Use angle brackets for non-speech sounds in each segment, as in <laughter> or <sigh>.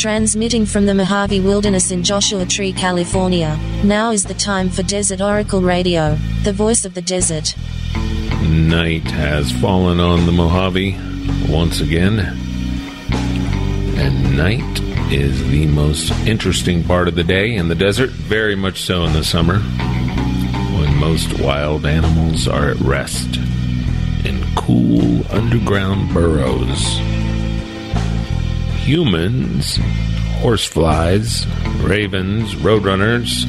Transmitting from the Mojave Wilderness in Joshua Tree, California, now is the time for Desert Oracle Radio, the voice of the desert. Night has fallen on the Mojave once again, and night is the most interesting part of the day in the desert, very much so in the summer, when most wild animals are at rest in cool underground burrows. Humans, horseflies, ravens, roadrunners,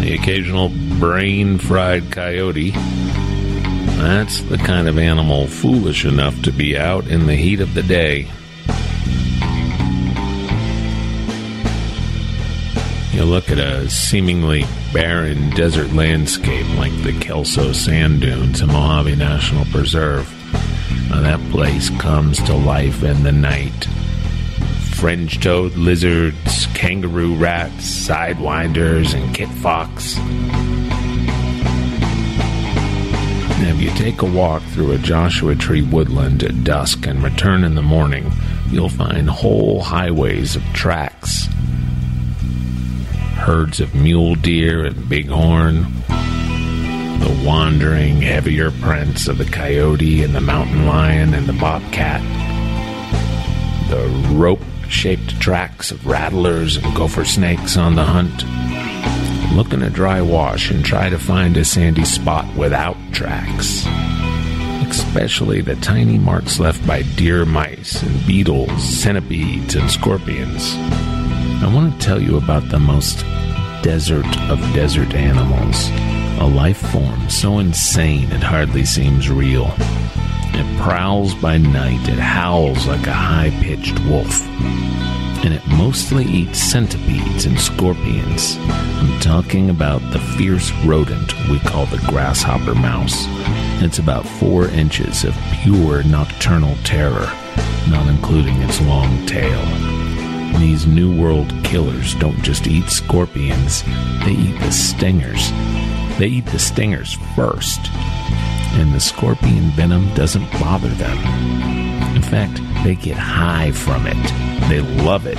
the occasional brain fried coyote. That's the kind of animal foolish enough to be out in the heat of the day. You look at a seemingly barren desert landscape like the Kelso Sand Dunes in Mojave National Preserve. Now that place comes to life in the night. Fringe toed lizards, kangaroo rats, sidewinders, and kit fox. If you take a walk through a Joshua Tree woodland at dusk and return in the morning, you'll find whole highways of tracks. Herds of mule deer and bighorn, the wandering, heavier prints of the coyote and the mountain lion and the bobcat, the rope shaped tracks of rattlers and gopher snakes on the hunt. Look in a dry wash and try to find a sandy spot without tracks. Especially the tiny marks left by deer mice and beetles, centipedes, and scorpions. I want to tell you about the most desert of desert animals, a life form so insane it hardly seems real. It prowls by night, it howls like a high pitched wolf, and it mostly eats centipedes and scorpions. I'm talking about the fierce rodent we call the grasshopper mouse. It's about four inches of pure nocturnal terror, not including its long tail. These New World killers don't just eat scorpions, they eat the stingers. They eat the stingers first, and the scorpion venom doesn't bother them. In fact, they get high from it. They love it.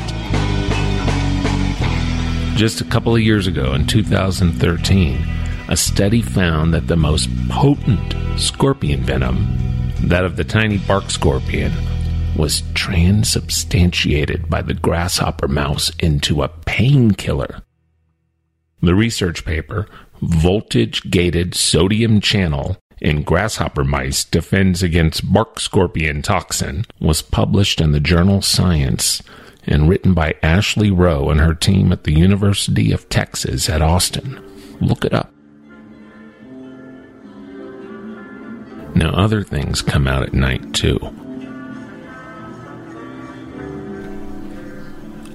Just a couple of years ago, in 2013, a study found that the most potent scorpion venom, that of the tiny bark scorpion, was transubstantiated by the grasshopper mouse into a painkiller. The research paper, Voltage Gated Sodium Channel in Grasshopper Mice Defends Against Bark Scorpion Toxin, was published in the journal Science and written by Ashlee Rowe and her team at the University of Texas at Austin. Look it up. Now, other things come out at night too.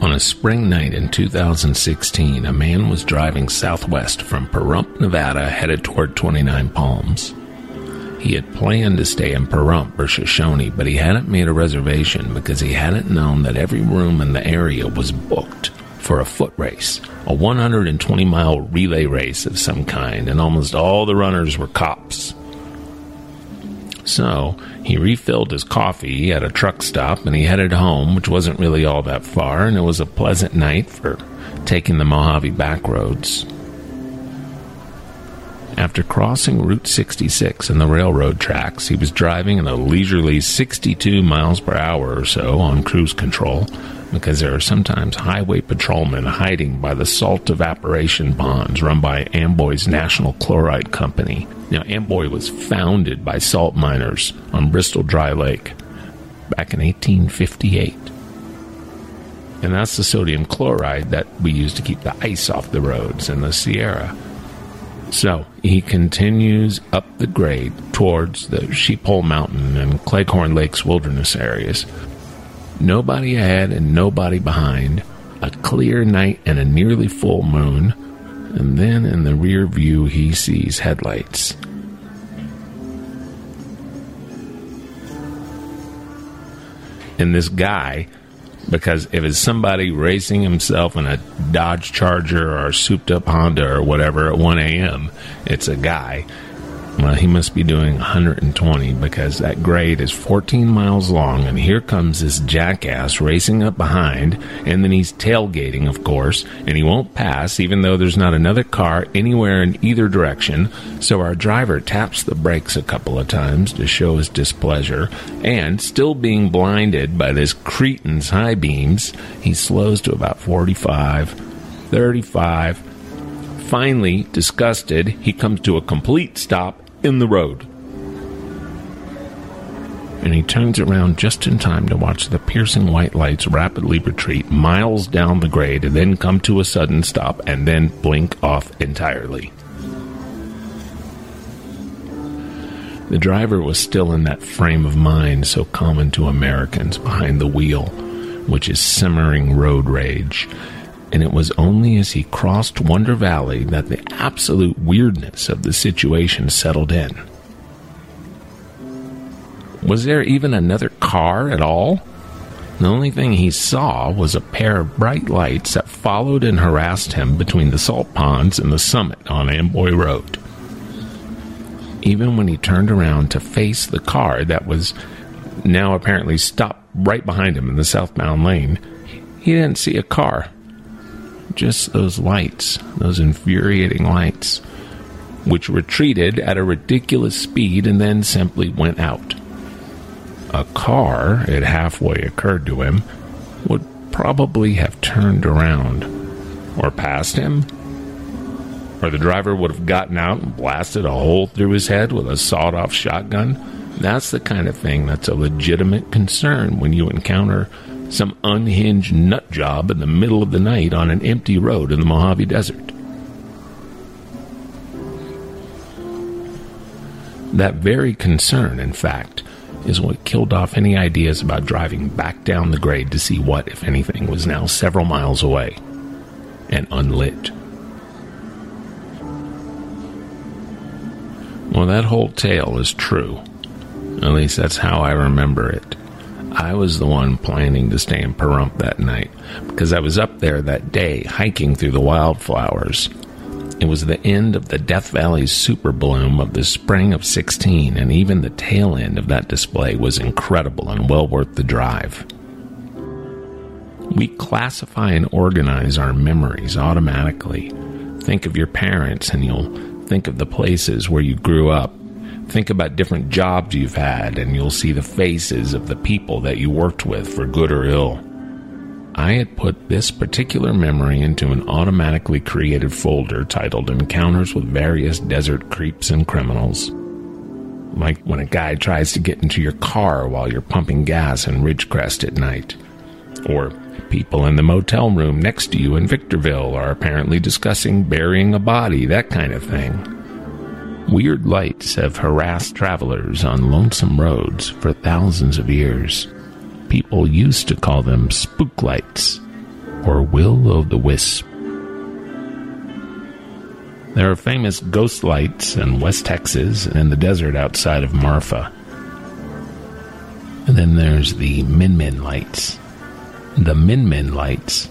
On a spring night in 2016, a man was driving southwest from Pahrump, Nevada, headed toward 29 Palms. He had planned to stay in Pahrump or Shoshone, but he hadn't made a reservation because he hadn't known that every room in the area was booked for a foot race, a 120 mile relay race of some kind, and almost all the runners were cops. So he refilled his coffee at a truck stop and he headed home, which wasn't really all that far, and it was a pleasant night for taking the Mojave back roads. After crossing Route 66 and the railroad tracks, he was driving at a leisurely 62 miles per hour or so on cruise control because there are sometimes highway patrolmen hiding by the salt evaporation ponds run by Amboy's National Chloride Company. Now, Amboy was founded by salt miners on Bristol Dry Lake back in 1858. And that's the sodium chloride that we use to keep the ice off the roads in the Sierra. So he continues up the grade towards the Sheephole Mountain and Cleghorn Lakes wilderness areas. Nobody ahead and nobody behind. A clear night and a nearly full moon. And then in the rear view, he sees headlights. And this guy, because if it's somebody racing himself in a Dodge Charger or a souped up Honda or whatever at 1 a.m., it's a guy. Well, he must be doing 120 because that grade is 14 miles long, and here comes this jackass racing up behind, and then he's tailgating, of course, and he won't pass even though there's not another car anywhere in either direction. So our driver taps the brakes a couple of times to show his displeasure, and still being blinded by this cretin's high beams, he slows to about 45, 35. Finally, disgusted, he comes to a complete stop in the road. And he turns around just in time to watch the piercing white lights rapidly retreat miles down the grade and then come to a sudden stop and then blink off entirely. The driver was still in that frame of mind so common to Americans behind the wheel, which is simmering road rage. And it was only as he crossed Wonder Valley that the absolute weirdness of the situation settled in. Was there even another car at all? The only thing he saw was a pair of bright lights that followed and harassed him between the salt ponds and the summit on Amboy Road. Even when he turned around to face the car that was now apparently stopped right behind him in the southbound lane, he didn't see a car. Just those lights, those infuriating lights, which retreated at a ridiculous speed and then simply went out. A car, it halfway occurred to him, would probably have turned around or passed him or the driver would have gotten out and blasted a hole through his head with a sawed off shotgun. That's the kind of thing that's a legitimate concern when you encounter some unhinged nut job in the middle of the night on an empty road in the Mojave Desert. That very concern, in fact, is what killed off any ideas about driving back down the grade to see what, if anything, was now several miles away and unlit. Well, that whole tale is true. At least that's how I remember it. I was the one planning to stay in Pahrump that night because I was up there that day hiking through the wildflowers. It was the end of the Death Valley super bloom of the spring of 16, and even the tail end of that display was incredible and well worth the drive. We classify and organize our memories automatically. Think of your parents, and you'll think of the places where you grew up. Think about different jobs you've had, and you'll see the faces of the people that you worked with for good or ill. I had put this particular memory into an automatically created folder titled Encounters with Various Desert Creeps and Criminals. Like when a guy tries to get into your car while you're pumping gas in Ridgecrest at night. Or people in the motel room next to you in Victorville are apparently discussing burying a body, that kind of thing. Weird lights have harassed travelers on lonesome roads for thousands of years. People used to call them spook lights or will o' the wisp. There are famous ghost lights in West Texas and in the desert outside of Marfa. And then there's the Min Min lights. The Min Min lights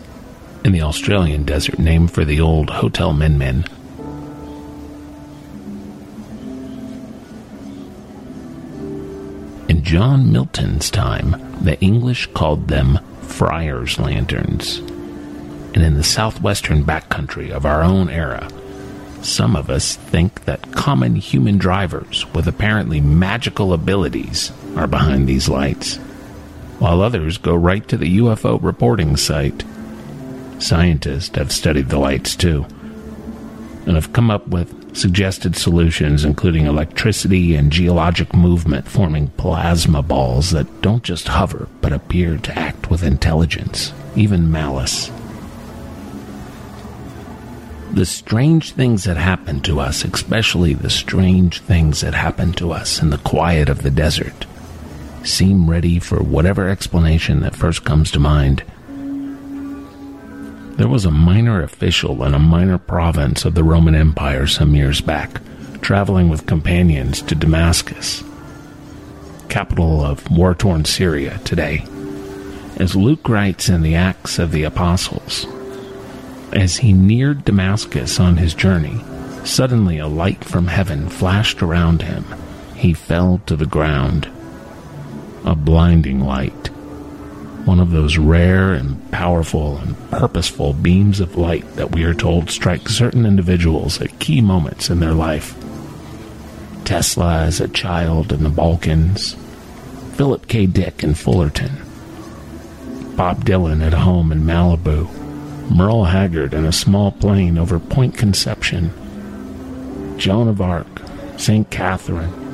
in the Australian desert, named for the old Hotel Min Min. John Milton's time, the English called them friars' lanterns. And in the southwestern backcountry of our own era, some of us think that common human drivers with apparently magical abilities are behind these lights, while others go right to the UFO reporting site. Scientists have studied the lights too, and have come up with suggested solutions, including electricity and geologic movement, forming plasma balls that don't just hover but appear to act with intelligence, even malice. The strange things that happen to us, especially the strange things that happen to us in the quiet of the desert, seem ready for whatever explanation that first comes to mind. There was a minor official in a minor province of the Roman Empire some years back, traveling with companions to Damascus, capital of war torn Syria today. As Luke writes in the Acts of the Apostles, as he neared Damascus on his journey, Suddenly, a light from heaven flashed around him. He fell to the ground. A blinding light. One of those rare and powerful and purposeful beams of light that we are told strike certain individuals at key moments in their life. Tesla as a child in the Balkans, Philip K. Dick in Fullerton, Bob Dylan at home in Malibu, Merle Haggard in a small plane over Point Conception, Joan of Arc, St. Catherine.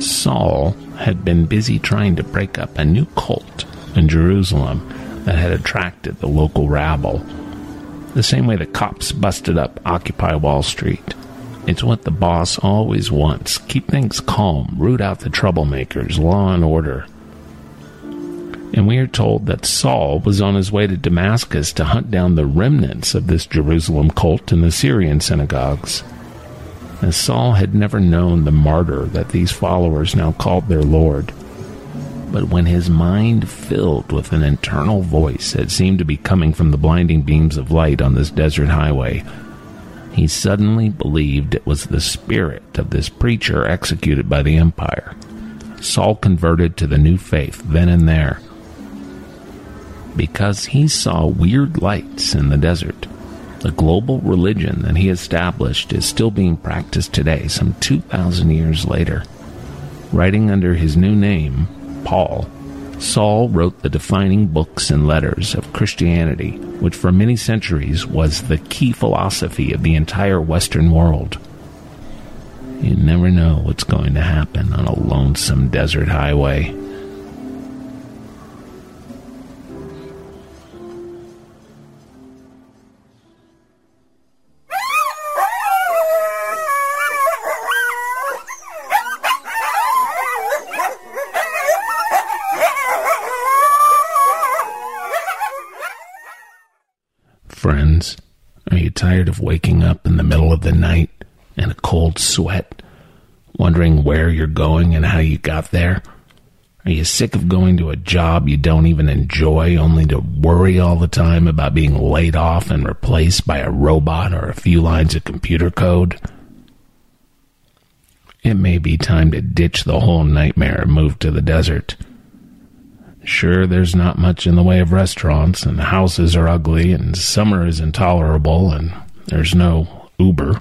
Saul had been busy trying to break up a new cult in Jerusalem that had attracted the local rabble. The same way the cops busted up Occupy Wall Street. It's what the boss always wants keep things calm, root out the troublemakers, law and order and we are told that Saul was on his way to Damascus to hunt down the remnants of this Jerusalem cult in the Syrian synagogues. As Saul had never known the martyr that these followers now called their Lord. But when his mind filled with an internal voice that seemed to be coming from the blinding beams of light on this desert highway, he suddenly believed it was the spirit of this preacher executed by the empire. Saul converted to the new faith then and there because he saw weird lights in the desert. The global religion that he established is still being practiced today, some 2,000 years later. Writing under his new name, Paul, Saul wrote the defining books and letters of Christianity, which for many centuries was the key philosophy of the entire Western world. You never know what's going to happen on a lonesome desert highway. Tired of waking up in the middle of the night in a cold sweat, wondering where you're going and how you got there? Are you sick of going to a job you don't even enjoy, only to worry all the time about being laid off and replaced by a robot or a few lines of computer code? It may be time to ditch the whole nightmare and move to the desert. Sure, there's not much in the way of restaurants, and houses are ugly, and summer is intolerable, and there's no Uber.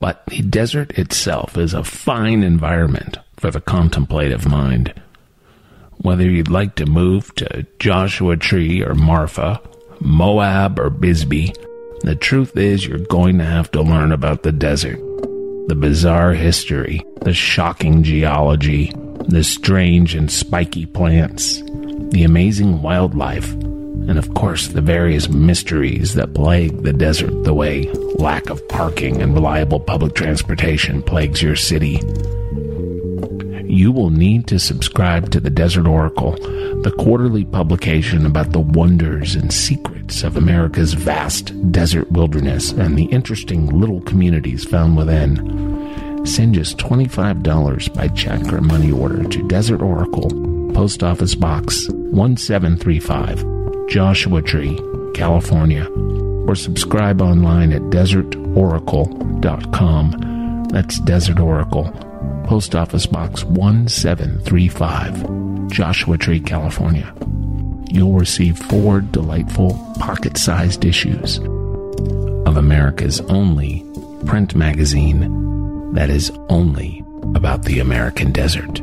But the desert itself is a fine environment for the contemplative mind. Whether you'd like to move to Joshua Tree or Marfa, Moab or Bisbee, the truth is you're going to have to learn about the desert, the bizarre history, the shocking geology, the strange and spiky plants, the amazing wildlife, and of course the various mysteries that plague the desert the way lack of parking and reliable public transportation plagues your city. You will need to subscribe to the Desert Oracle, the quarterly publication about the wonders and secrets of America's vast desert wilderness and the interesting little communities found within. Send just $25 by check or money order to Desert Oracle, Post Office Box 1735, Joshua Tree, California, or subscribe online at desertoracle.com. That's Desert Oracle, Post Office Box 1735, Joshua Tree, California. You'll receive four delightful pocket sized issues of America's only print magazine that is only about the American desert.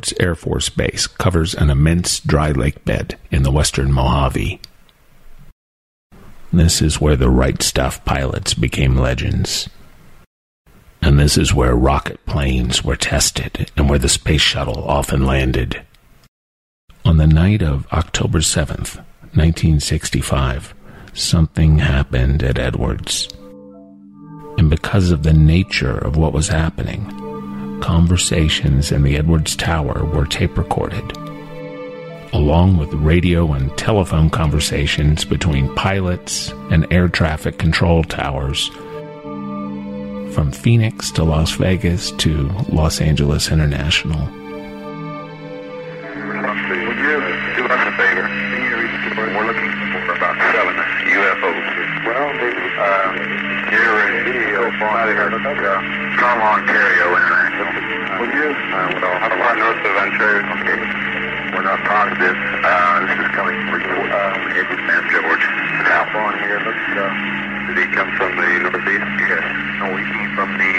Edwards Air Force Base covers an immense dry lake bed in the western Mojave. This is where the Right Stuff pilots became legends. And this is where rocket planes were tested and where the space shuttle often landed. On the night of October 7th, 1965, Something happened at Edwards. And because of the nature of what was happening, conversations in the Edwards Tower were tape recorded, along with radio and telephone conversations between pilots and air traffic control towers from Phoenix to Las Vegas to Los Angeles International. We're looking for about seven UFOs. Well, uh, in video Come on, Ontario International. Uh. We're not positive. Uh, this is coming from uh, far here? Uh, did he come from the northeast? Yes. No, he came from the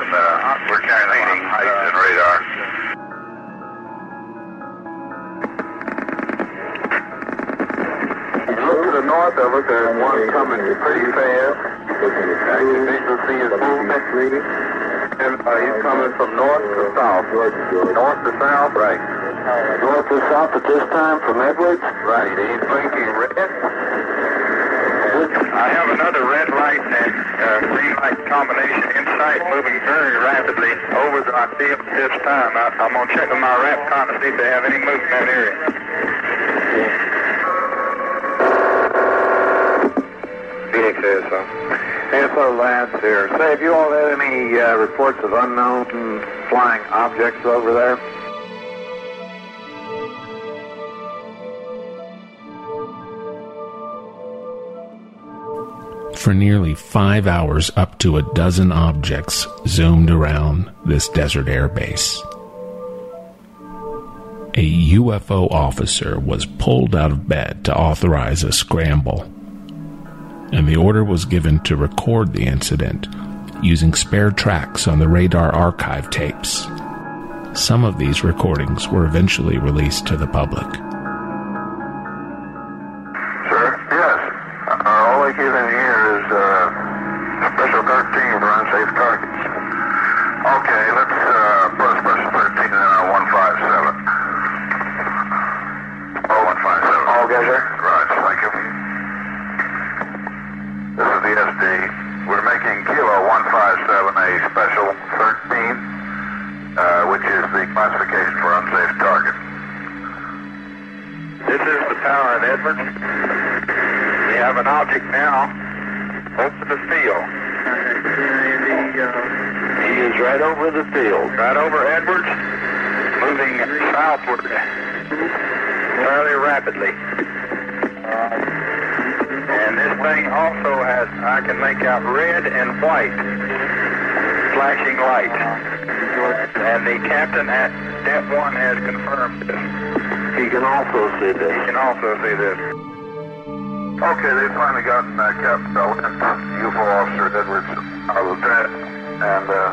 them, and uh, we're calculating height and radar. Look to the north of us, there's one coming pretty fast. I can visually see his movement. And uh, he's coming from north to south. North to south? Right. North to south at this time from Edwards? Right. He's blinking red. I have another red light and uh, green light combination in sight moving very rapidly over the field at this time. I, I'm going to check with my RAPCON to see if they have any movement in that area. Phoenix ASO. ASO Labs here. Say, have you all had any uh, reports of unknown flying objects over there? For nearly five hours, up to a dozen objects zoomed around this desert air base. A UFO officer was pulled out of bed to authorize a scramble, and the order was given to record the incident using spare tracks on the radar archive tapes. Some of these recordings were eventually released to the public. 157A Special 13, uh, which is the classification for unsafe target. This is the tower at Edwards. We have an object now. Open the field. He is right over the field. Right over Edwards, moving southward fairly rapidly. Uh, and this thing also has, I can make out red and white flashing lights. And the captain at Step 1 has confirmed this. He can also see this. He can also see this. Okay, they've finally gotten uh, Captain Bellant, UFO officer Edwards, our lieutenant, and uh,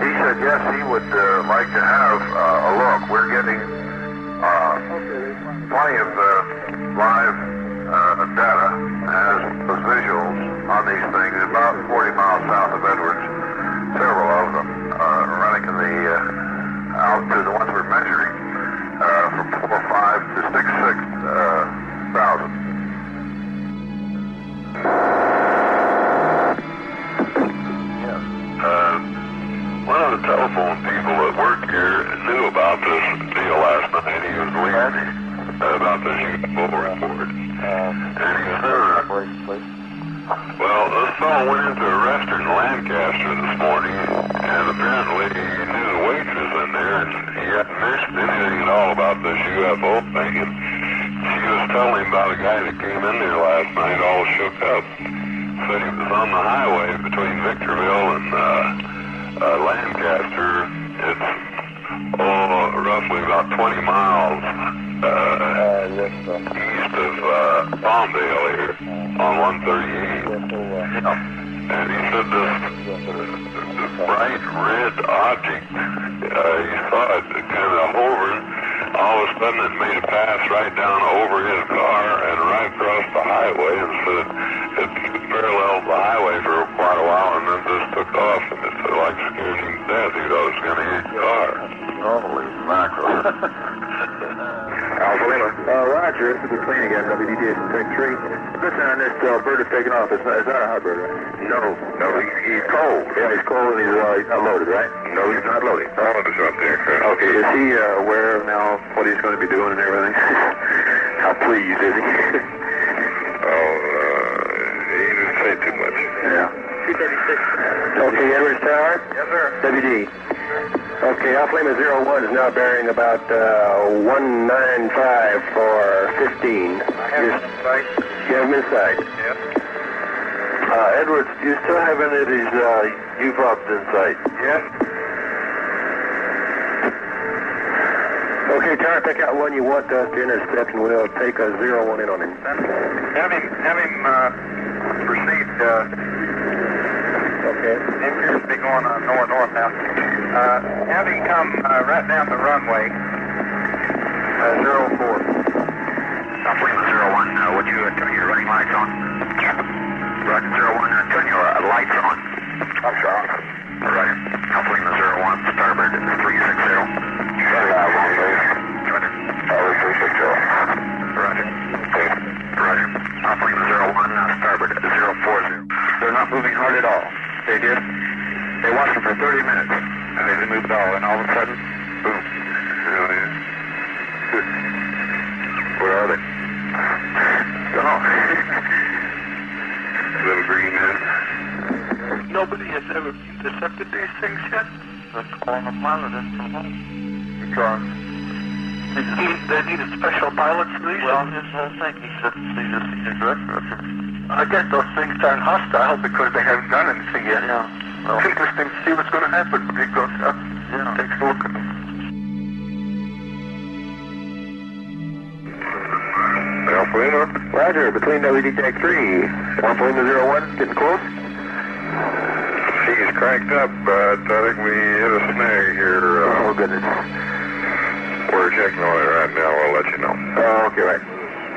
he said yes, he would uh, like to have uh, a look. We're getting uh, plenty of uh, live uh, data as visuals on these things about 40 miles south of Edwards. Several of them uh, running in the uh, altitude, Victorville and uh, uh, Lancaster. It's oh, roughly about 20 miles uh, east of uh, Palmdale here on 138. And he said this, this bright red object, uh, he saw it kind of hovering. All of a sudden it made a pass right down over his car and right across the highway and said it paralleled the highway for quite a while and then just took off and it like scared him to death. He thought it was going to hit the car. Holy mackerel. <laughs> Alpha Lima. Uh, Roger, this is the plane again, WDTH Tech 3. Listen, on this uh, bird is taking off. It's not, it's not a hot bird, right? No, no, he, he's cold. Yeah, he's cold and he's, uh, he's not loaded, right? No, he's not loaded. All of us up there, Chris. Okay, is he uh, aware of now what he's going to be doing and everything? <laughs> How pleased is he? <laughs> Oh, uh, he didn't say too much. yeah. 236. Okay, Edwards Tower? Yes, sir. WD. Okay, Alpha Lima 01 is now bearing about uh, 195 for 15. Just, you have him in sight. Yes. Uh, Edwards, do you still have any of these uh, U-bombs in sight? Yes. Okay, Tower, pick out one you want us to intercept, and we'll take a zero one in on him. Have him, have him, uh, proceed, uh, Okay. He appears to be going uh, north-north now. Uh, have him come uh, right down the runway. Uh, zero four. South Lima zero one. Uh, would you uh, turn your running lights on? Roger zero one. Pilots for these? Well, his whole thing, he said he's a senior director. I guess those things turn hostile because they haven't done anything yet. Yeah. Well, it's interesting to see what's going to happen when he goes up yeah. takes a look at them. Alpha Lima. Roger. Between WD Tech 3. Alpha Lima zero one. Getting close? She's cranked up, but I think we hit a snag here. Uh, Oh, goodness. We're checking on it right now. I'll let you know. Oh, okay, right.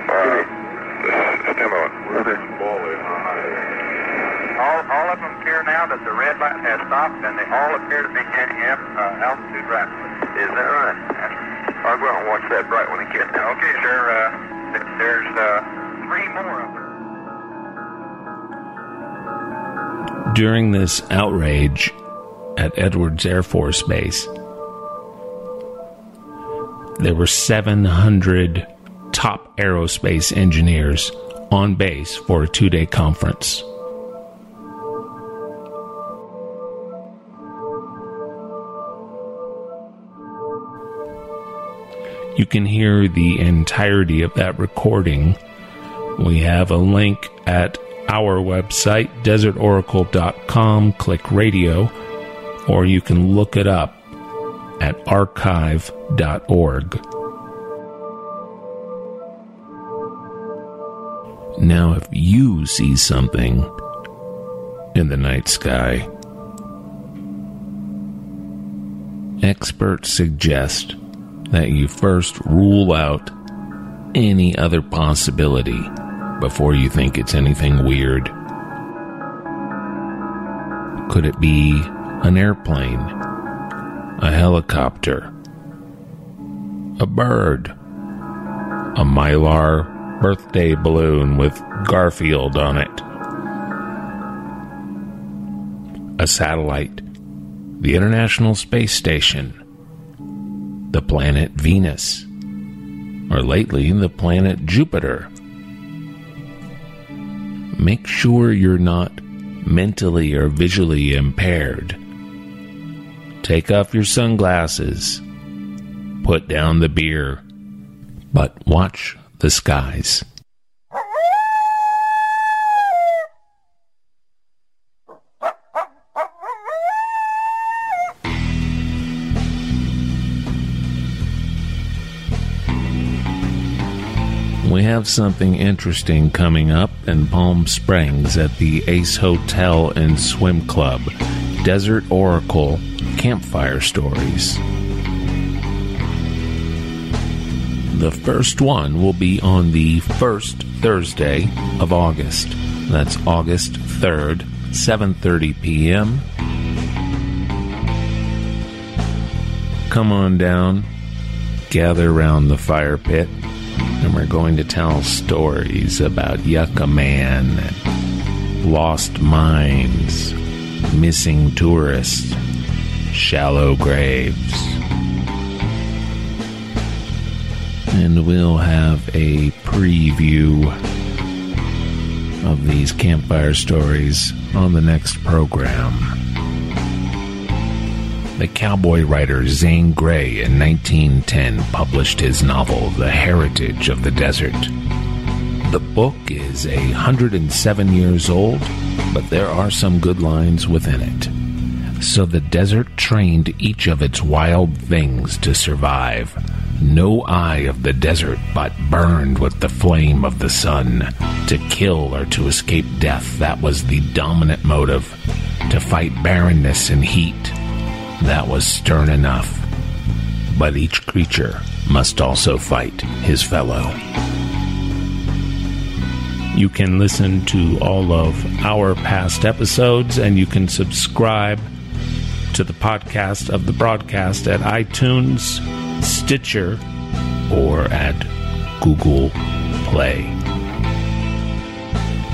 Uh, stem on. Okay. All, all of them appear now that the red light has stopped, and they all appear to be getting up uh, altitude rapidly. Is that right? I'll go out and watch that bright one again. Okay, sir. Uh, there's uh, three more of them. During this outrage at Edwards Air Force Base, there were 700 top aerospace engineers on base for a two day conference. You can hear the entirety of that recording. We have a link at our website, desertoracle.com. Click radio, or you can look it up at archive.org. Now, if you see something in the night sky, experts suggest that you first rule out any other possibility before you think it's anything weird. Could it be an airplane, a helicopter, a bird, a mylar birthday balloon with Garfield on it, a satellite, the International Space Station? the planet Venus, or lately the planet Jupiter. Make sure you're not mentally or visually impaired. Take off your sunglasses, put down the beer, but watch the skies. We have something interesting coming up in Palm Springs at the Ace Hotel and Swim Club. Desert Oracle Campfire Stories. The first one will be on the first Thursday of August. That's August 3rd, 7:30 p.m. Come on down, gather around the fire pit, and we're going to tell stories about Yucca Man, lost mines, missing tourists, shallow graves. And we'll have a preview of these campfire stories on the next program. The cowboy writer Zane Grey in 1910 published his novel, The Heritage of the Desert. The book is 107 years old, but there are some good lines within it. So the desert trained each of its wild things to survive. No eye of the desert but burned with the flame of the sun. To kill or to escape death, that was the dominant motive. To fight barrenness and heat, that was stern enough. But each creature must also fight his fellow. You can listen to all of our past episodes and you can subscribe to the podcast of the broadcast at iTunes, Stitcher, or at Google Play.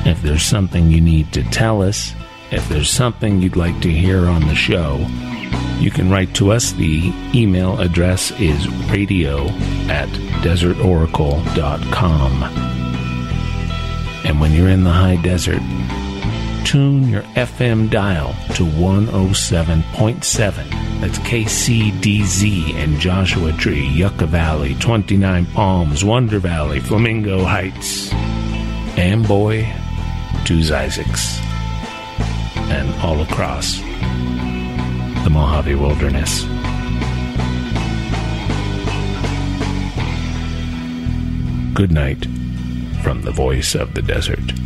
If there's something you need to tell us, if there's something you'd like to hear on the show, you can write to us. The email address is radio at desertoracle.com. And when you're in the high desert, tune your FM dial to 107.7. That's KCDZ and Joshua Tree, Yucca Valley, 29 Palms, Wonder Valley, Flamingo Heights, Amboy, Twos Isaacs, and all across the Mojave Wilderness. Good night from the voice of the desert.